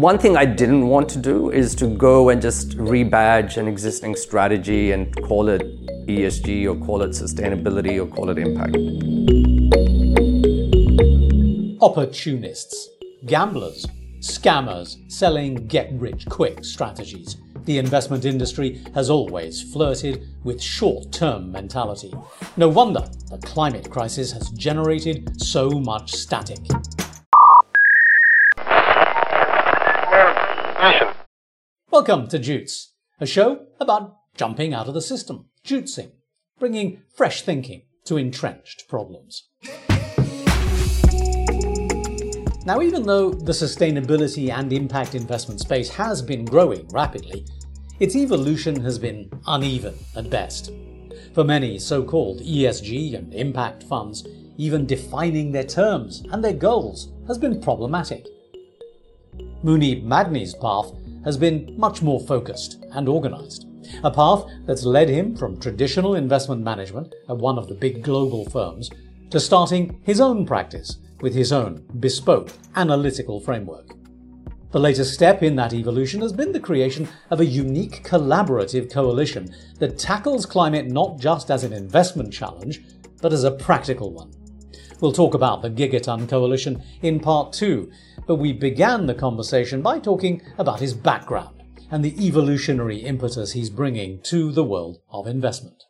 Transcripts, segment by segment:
one thing I didn't want to do is to go and just rebadge an existing strategy and call it ESG or call it sustainability or call it impact. Opportunists, gamblers, scammers selling get rich quick strategies. The investment industry has always flirted with short term mentality. No wonder the climate crisis has generated so much static. Welcome to JOOTS, a show about jumping out of the system, jootsing, bringing fresh thinking to entrenched problems. Now, even though the sustainability and impact investment space has been growing rapidly, its evolution has been uneven at best. For many so called ESG and impact funds, even defining their terms and their goals has been problematic. Munib Madni's path has been much more focused and organized. A path that's led him from traditional investment management at one of the big global firms to starting his own practice with his own bespoke analytical framework. The latest step in that evolution has been the creation of a unique collaborative coalition that tackles climate not just as an investment challenge, but as a practical one. We'll talk about the Gigaton Coalition in part two, but we began the conversation by talking about his background and the evolutionary impetus he's bringing to the world of investment.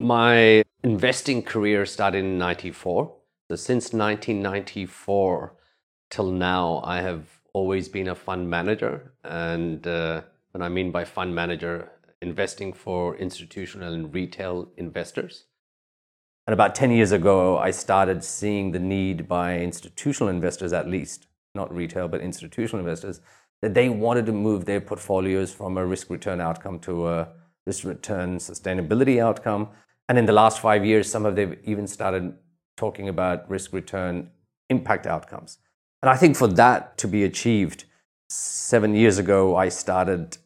My investing career started in 94. So since 1994 till now, I have always been a fund manager. And uh, what I mean by fund manager, investing for institutional and retail investors. And about 10 years ago, I started seeing the need by institutional investors, at least, not retail, but institutional investors, that they wanted to move their portfolios from a risk return outcome to a risk return sustainability outcome. And in the last five years, some of them even started talking about risk return impact outcomes. And I think for that to be achieved, seven years ago, I started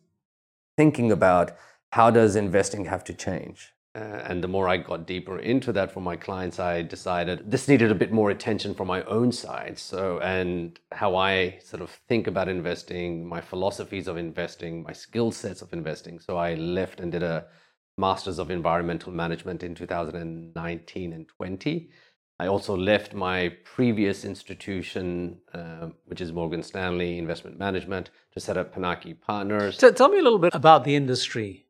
thinking about how does investing have to change? Uh, and the more I got deeper into that for my clients, I decided this needed a bit more attention from my own side. So, and how I sort of think about investing, my philosophies of investing, my skill sets of investing. So, I left and did a Masters of Environmental Management in 2019 and 20. I also left my previous institution, uh, which is Morgan Stanley Investment Management, to set up Panarchy Partners. So, tell me a little bit about the industry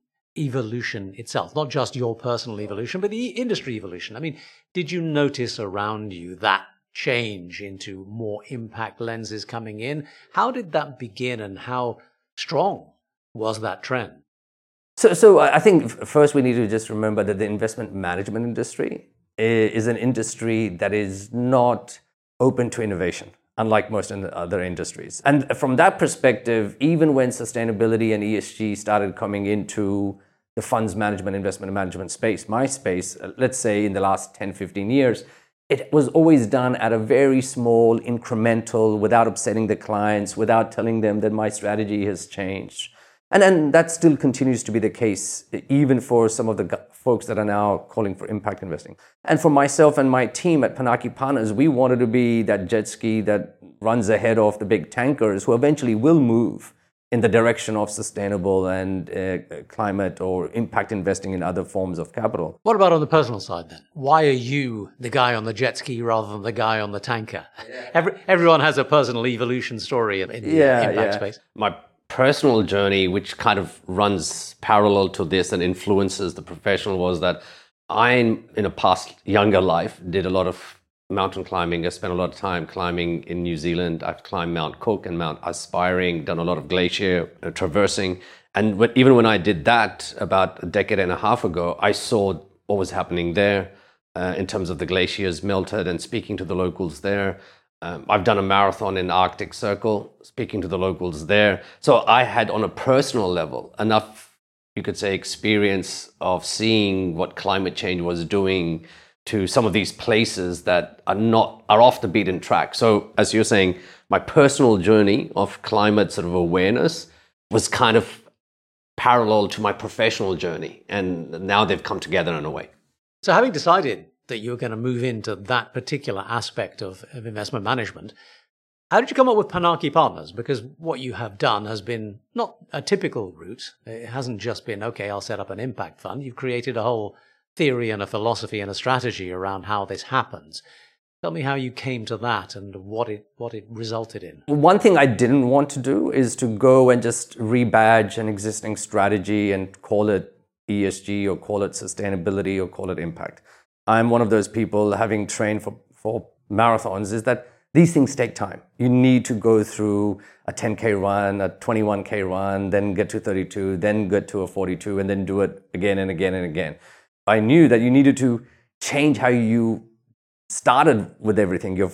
evolution itself, not just your personal evolution, but the industry evolution. I mean, did you notice around you that change into more impact lenses coming in? How did that begin and how strong was that trend? So, so I think first we need to just remember that the investment management industry is an industry that is not open to innovation unlike most in other industries. And from that perspective, even when sustainability and ESG started coming into the funds management, investment management space, my space, uh, let's say in the last 10, 15 years, it was always done at a very small, incremental, without upsetting the clients, without telling them that my strategy has changed. And then that still continues to be the case, even for some of the folks that are now calling for impact investing. And for myself and my team at Panarchy Partners, we wanted to be that jet ski that runs ahead of the big tankers who eventually will move in the direction of sustainable and uh, climate or impact investing in other forms of capital. What about on the personal side then? Why are you the guy on the jet ski rather than the guy on the tanker? Yeah. Every, everyone has a personal evolution story in, in yeah, the impact yeah. space. My personal journey, which kind of runs parallel to this and influences the professional, was that I, in a past younger life, did a lot of mountain climbing. I spent a lot of time climbing in New Zealand. I've climbed Mount Cook and Mount Aspiring, done a lot of glacier uh, traversing. And when, even when I did that about a decade and a half ago, I saw what was happening there uh, in terms of the glaciers melted and speaking to the locals there. Um, I've done a marathon in Arctic Circle, speaking to the locals there. So I had, on a personal level, enough, you could say, experience of seeing what climate change was doing to some of these places that are not are off the beaten track. So as you're saying, my personal journey of climate sort of awareness was kind of parallel to my professional journey, and now they've come together in a way. So having decided that you're going to move into that particular aspect of, of investment management, How did you come up with Panarchy Partners? Because what you have done has been not a typical route. It hasn't just been, okay, I'll set up an impact fund. You've created a whole theory and a philosophy and a strategy around how this happens. Tell me how you came to that and what it what it resulted in. One thing I didn't want to do is to go and just rebadge an existing strategy and call it ESG or call it sustainability or call it impact. I'm one of those people having trained for, for marathons is that these things take time. You need to go through a 10K run, a 21K run, then get to 32, then get to a 42, and then do it again and again and again. I knew that you needed to change how you started with everything your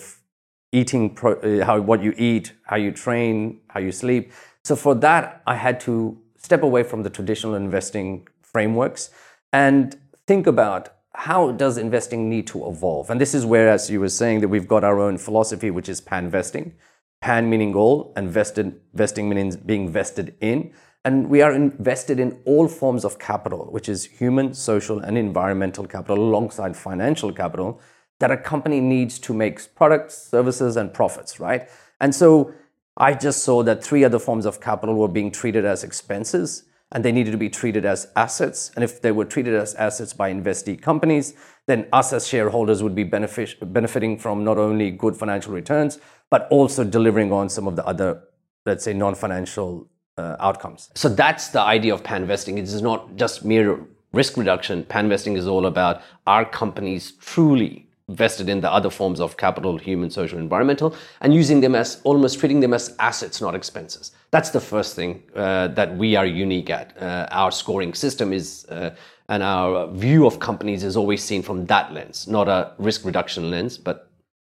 eating pro, uh, how what you eat how you train how you sleep. So for that i had to step away from the traditional investing frameworks and think about how does investing need to evolve? And this is where as you were saying that we've got our own philosophy which is pan vesting pan meaning all and vested vesting means being vested in and we are invested in all forms of capital which is human social and environmental capital alongside financial capital that a company needs to make products, services, and profits, right? And so I just saw that three other forms of capital were being treated as expenses and they needed to be treated as assets. And if they were treated as assets by investee companies, then us as shareholders would be benefit, benefiting from not only good financial returns, but also delivering on some of the other, let's say, non financial uh, outcomes. So that's the idea of panvesting. It is not just mere risk reduction. Panvesting is all about our companies truly vested in the other forms of capital, human, social, environmental, and using them as almost treating them as assets, not expenses. That's the first thing uh, that we are unique at. Uh, our scoring system is, uh, and our view of companies is always seen from that lens, not a risk reduction lens, but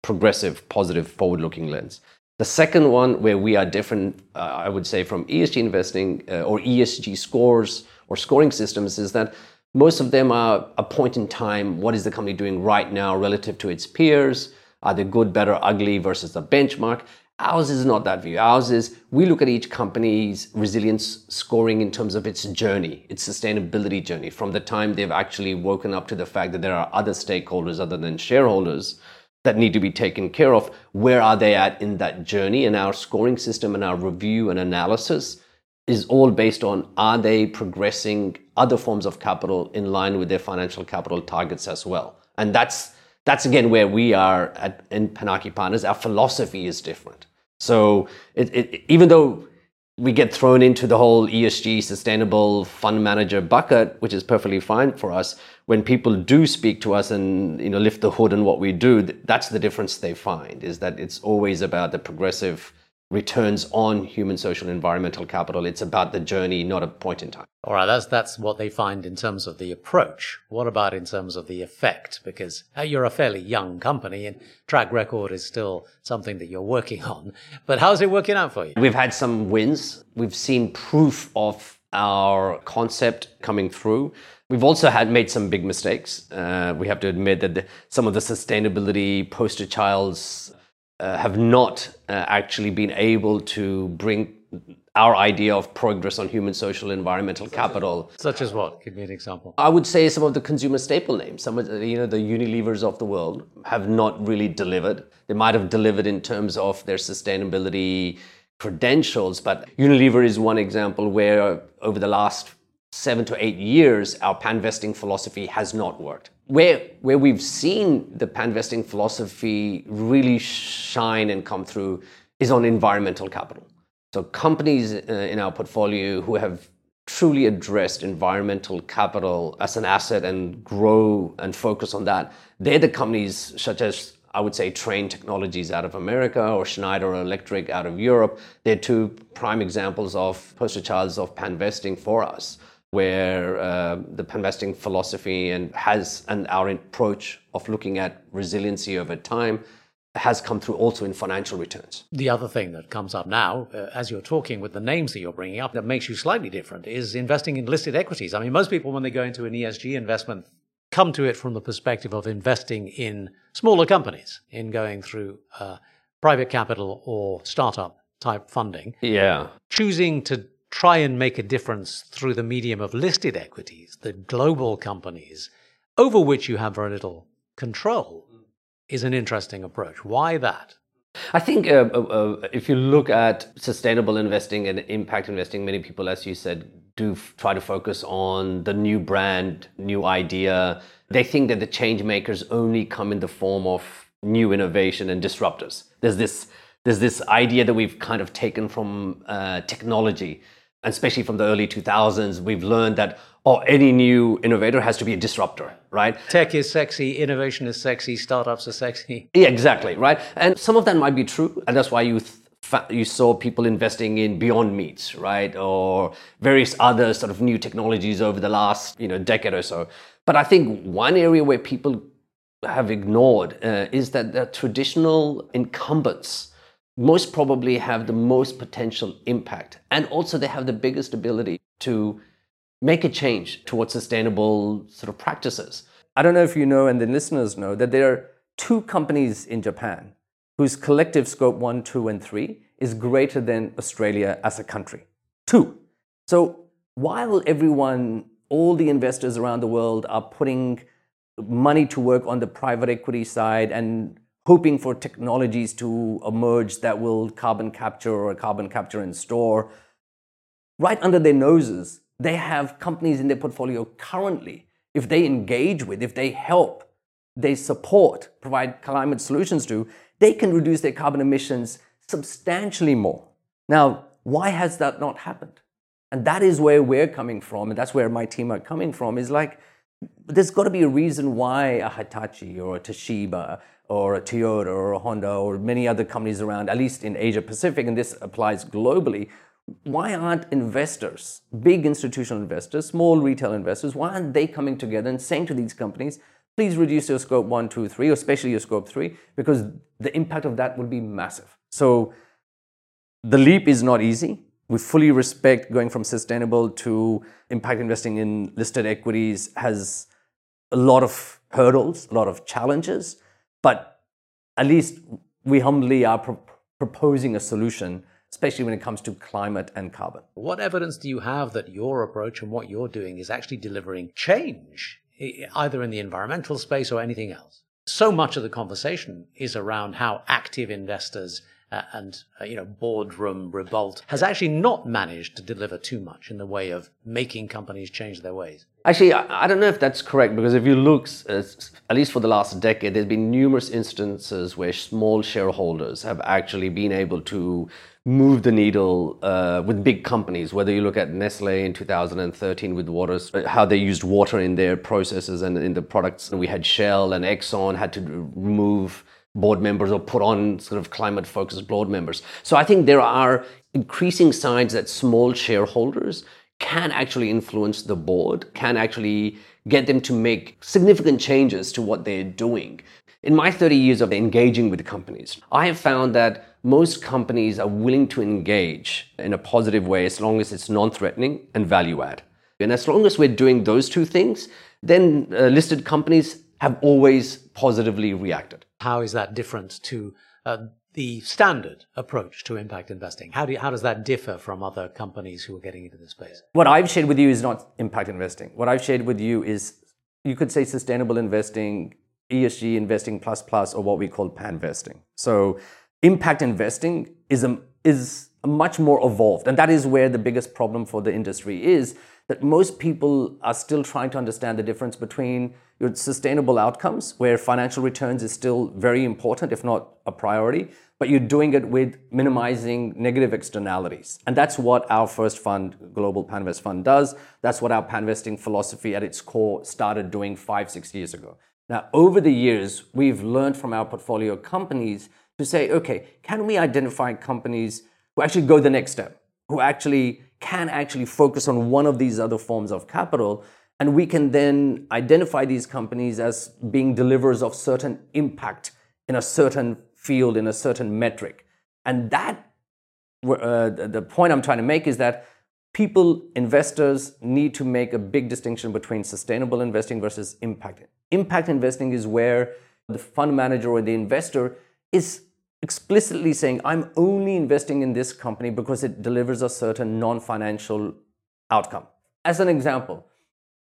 progressive, positive, forward looking lens. The second one, where we are different, uh, I would say, from ESG investing uh, or ESG scores or scoring systems, is that most of them are a point in time. What is the company doing right now relative to its peers? Are they good, better, ugly versus the benchmark? Ours is not that view. Ours is we look at each company's resilience scoring in terms of its journey, its sustainability journey, from the time they've actually woken up to the fact that there are other stakeholders other than shareholders that need to be taken care of. Where are they at in that journey? And our scoring system and our review and analysis is all based on are they progressing other forms of capital in line with their financial capital targets as well. And that's that's again where we are at in Panarchy Partners. Our philosophy is different. So it, it, even though we get thrown into the whole ESG sustainable fund manager bucket, which is perfectly fine for us. When people do speak to us and you know lift the hood on what we do, that's the difference they find is that it's always about the progressive returns on human, social, environmental capital. It's about the journey, not a point in time. All right, that's that's what they find in terms of the approach. What about in terms of the effect? Because you're a fairly young company, and track record is still something that you're working on. But how's it working out for you? We've had some wins. We've seen proof of our concept coming through. We've also had made some big mistakes. Uh, we have to admit that the, some of the sustainability poster childs uh, have not uh, actually been able to bring our idea of progress on human, social, environmental capital. Such as what? Give me an example. I would say some of the consumer staple names, some of the, you know the Unilevers of the world, have not really delivered. They might have delivered in terms of their sustainability credentials, but Unilever is one example where over the last seven to eight years, our panvesting philosophy has not worked. Where, where we've seen the panvesting philosophy really shine and come through is on environmental capital. So, companies uh, in our portfolio who have truly addressed environmental capital as an asset and grow and focus on that, they're the companies such as I would say Trane Technologies out of America or Schneider Electric out of Europe. They're two prime examples of poster childs of panvesting for us where uh, the panvesting philosophy and has and our approach of looking at resiliency over time has come through also in financial returns. The other thing that comes up now, uh, as you're talking with the names that you're bringing up, that makes you slightly different is investing in listed equities. I mean, most people, when they go into an ESG investment, come to it from the perspective of investing in smaller companies, in going through uh, private capital or startup type funding. Yeah. Choosing to try and make a difference through the medium of listed equities, the global companies, over which you have very little control, is an interesting approach. Why that? I think uh, uh, uh, if you look at sustainable investing and impact investing, many people, as you said, do f- try to focus on the new brand, new idea. They think that the change makers only come in the form of new innovation and disruptors. There's this there's this idea that we've kind of taken from uh, technology, especially from the early 2000s. We've learned that oh, any new innovator has to be a disruptor, right? Tech is sexy, innovation is sexy, startups are sexy. Yeah, exactly, right? And some of that might be true, and that's why you th- you saw people investing in Beyond Meats, right, or various other sort of new technologies over the last you know decade or so. But I think one area where people have ignored uh, is that the traditional incumbents most probably have the most potential impact, and also they have the biggest ability to make a change towards sustainable sort of practices. I don't know if you know, and the listeners know, that there are two companies in Japan whose collective scope one, two, and three is greater than Australia as a country. Two. So while everyone, all the investors around the world are putting money to work on the private equity side and hoping for technologies to emerge that will carbon capture or carbon capture and store, right under their noses, they have companies in their portfolio currently, if they engage with, if they help, they support, provide climate solutions to, they can reduce their carbon emissions substantially more. Now, why has that not happened? And that is where we're coming from, and that's where my team are coming from, is like, there's got to be a reason why a Hitachi or a Toshiba or a Toyota or a Honda or many other companies around, at least in Asia Pacific, and this applies globally, why aren't investors, big institutional investors, small retail investors, why aren't they coming together and saying to these companies, please reduce your scope one, two, three, or especially your scope three, because the impact of that would be massive. So the leap is not easy. We fully respect going from sustainable to impact investing in listed equities has a lot of hurdles, a lot of challenges, but at least we humbly are pro- proposing a solution especially when it comes to climate and carbon. What evidence do you have that your approach and what you're doing is actually delivering change, either in the environmental space or anything else? So much of the conversation is around how active investors uh, and uh, you know boardroom revolt has actually not managed to deliver too much in the way of making companies change their ways. Actually, I, I don't know if that's correct because if you look, uh, at least for the last decade, there's been numerous instances where small shareholders have actually been able to move the needle uh, with big companies. Whether you look at Nestle in 2013 with water, uh, how they used water in their processes and in the products. We had Shell and Exxon had to remove board members or put on sort of climate focused board members. So I think there are increasing signs that small shareholders can actually influence the board, can actually get them to make significant changes to what they're doing. In my 30 years of engaging with companies, I have found that most companies are willing to engage in a positive way as long as it's non threatening and value add. And as long as we're doing those two things, then uh, listed companies have always positively reacted. How is that different to uh, the standard approach to impact investing? How, do you, how does that differ from other companies who are getting into this space? What I've shared with you is not impact investing. What I've shared with you is, you could say, sustainable investing, ESG investing plus plus, or what we call pan investing. So, impact investing is a, is much more evolved. And that is where the biggest problem for the industry is that most people are still trying to understand the difference between your sustainable outcomes, where financial returns is still very important, if not a priority, but you're doing it with minimizing negative externalities. And that's what our first fund, Global Panvest Fund, does. That's what our panvesting philosophy at its core started doing five, six years ago. Now, over the years, we've learned from our portfolio companies to say, okay, can we identify companies who actually go the next step, who actually can actually focus on one of these other forms of capital and we can then identify these companies as being deliverers of certain impact in a certain field, in a certain metric. And that, uh, the point I'm trying to make is that people, investors, need to make a big distinction between sustainable investing versus impact. Impact investing is where the fund manager or the investor is explicitly saying, I'm only investing in this company because it delivers a certain non financial outcome. As an example,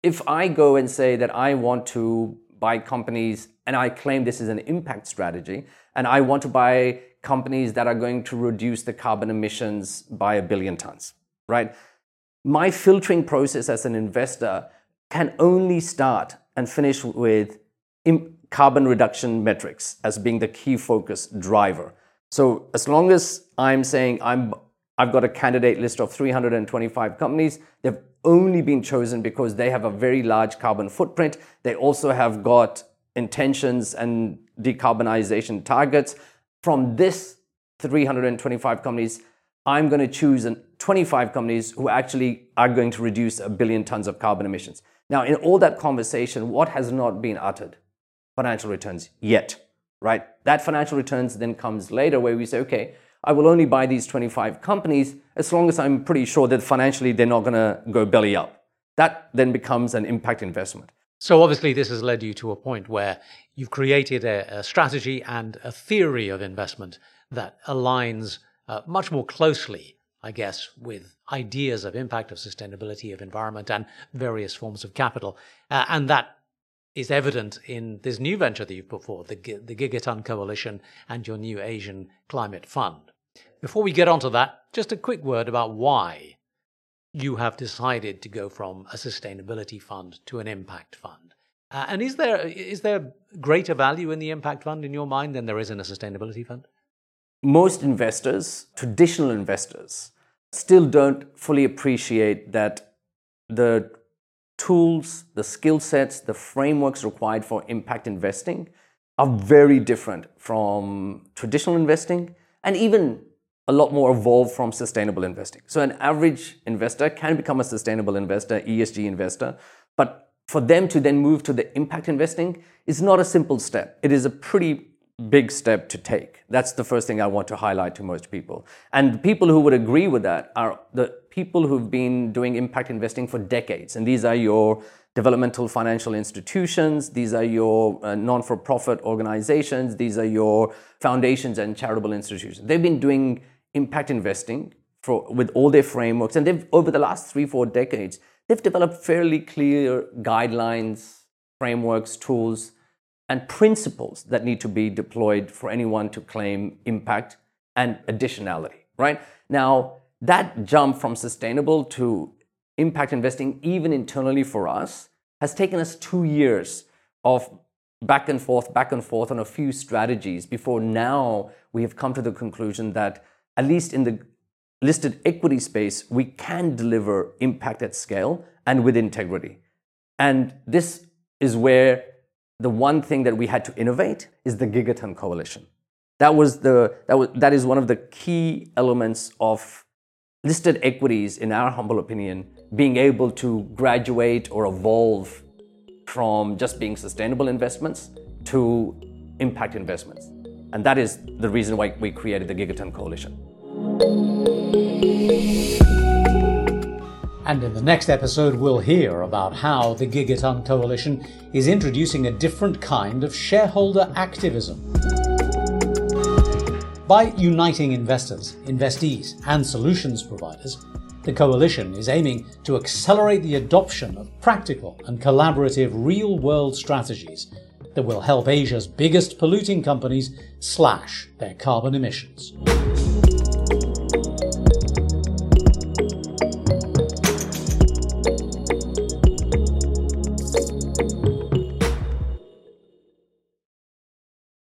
if I go and say that I want to buy companies and I claim this is an impact strategy and I want to buy companies that are going to reduce the carbon emissions by a billion tons, right? My filtering process as an investor can only start and finish with carbon reduction metrics as being the key focus driver. So as long as I'm saying I'm I've got a candidate list of 325 companies, they've only been chosen because they have a very large carbon footprint. They also have got intentions and decarbonization targets. From this 325 companies, I'm going to choose 25 companies who actually are going to reduce a billion tons of carbon emissions. Now, in all that conversation, what has not been uttered? Financial returns yet, right? That financial returns then comes later where we say, okay, I will only buy these 25 companies as long as I'm pretty sure that financially they're not going to go belly up. That then becomes an impact investment. So, obviously, this has led you to a point where you've created a, a strategy and a theory of investment that aligns uh, much more closely, I guess, with ideas of impact, of sustainability, of environment, and various forms of capital. Uh, and that is evident in this new venture that you've put forward, the, the Gigaton Coalition and your new Asian Climate Fund. Before we get onto that, just a quick word about why you have decided to go from a sustainability fund to an impact fund. Uh, and is there is there greater value in the impact fund in your mind than there is in a sustainability fund? Most investors, traditional investors, still don't fully appreciate that the tools, the skill sets, the frameworks required for impact investing are very different from traditional investing and even a lot more evolved from sustainable investing. So an average investor can become a sustainable investor, ESG investor, but for them to then move to the impact investing is not a simple step. It is a pretty big step to take. That's the first thing I want to highlight to most people. And people who would agree with that are the people who've been doing impact investing for decades. And these are your developmental financial institutions, these are your uh, non for profit organizations, these are your foundations and charitable institutions. They've been doing impact investing for, with all their frameworks. And they've, over the last three, four decades, they've developed fairly clear guidelines, frameworks, tools, and principles that need to be deployed for anyone to claim impact and additionality, right? Now, that jump from sustainable to impact investing, even internally for us, has taken us two years of back and forth, back and forth on a few strategies before now we have come to the conclusion that at least in the listed equity space, we can deliver impact at scale and with integrity. And this is where the one thing that we had to innovate is the Gigaton Coalition. That was the that was that is one of the key elements of listed equities, in our humble opinion, being able to graduate or evolve from just being sustainable investments to impact investments. And that is the reason why we created the Gigaton Coalition. And in the next episode, we'll hear about how the Gigaton Coalition is introducing a different kind of shareholder activism. By uniting investors, investees, and solutions providers, the coalition is aiming to accelerate the adoption of practical and collaborative real world strategies that will help Asia's biggest polluting companies slash their carbon emissions.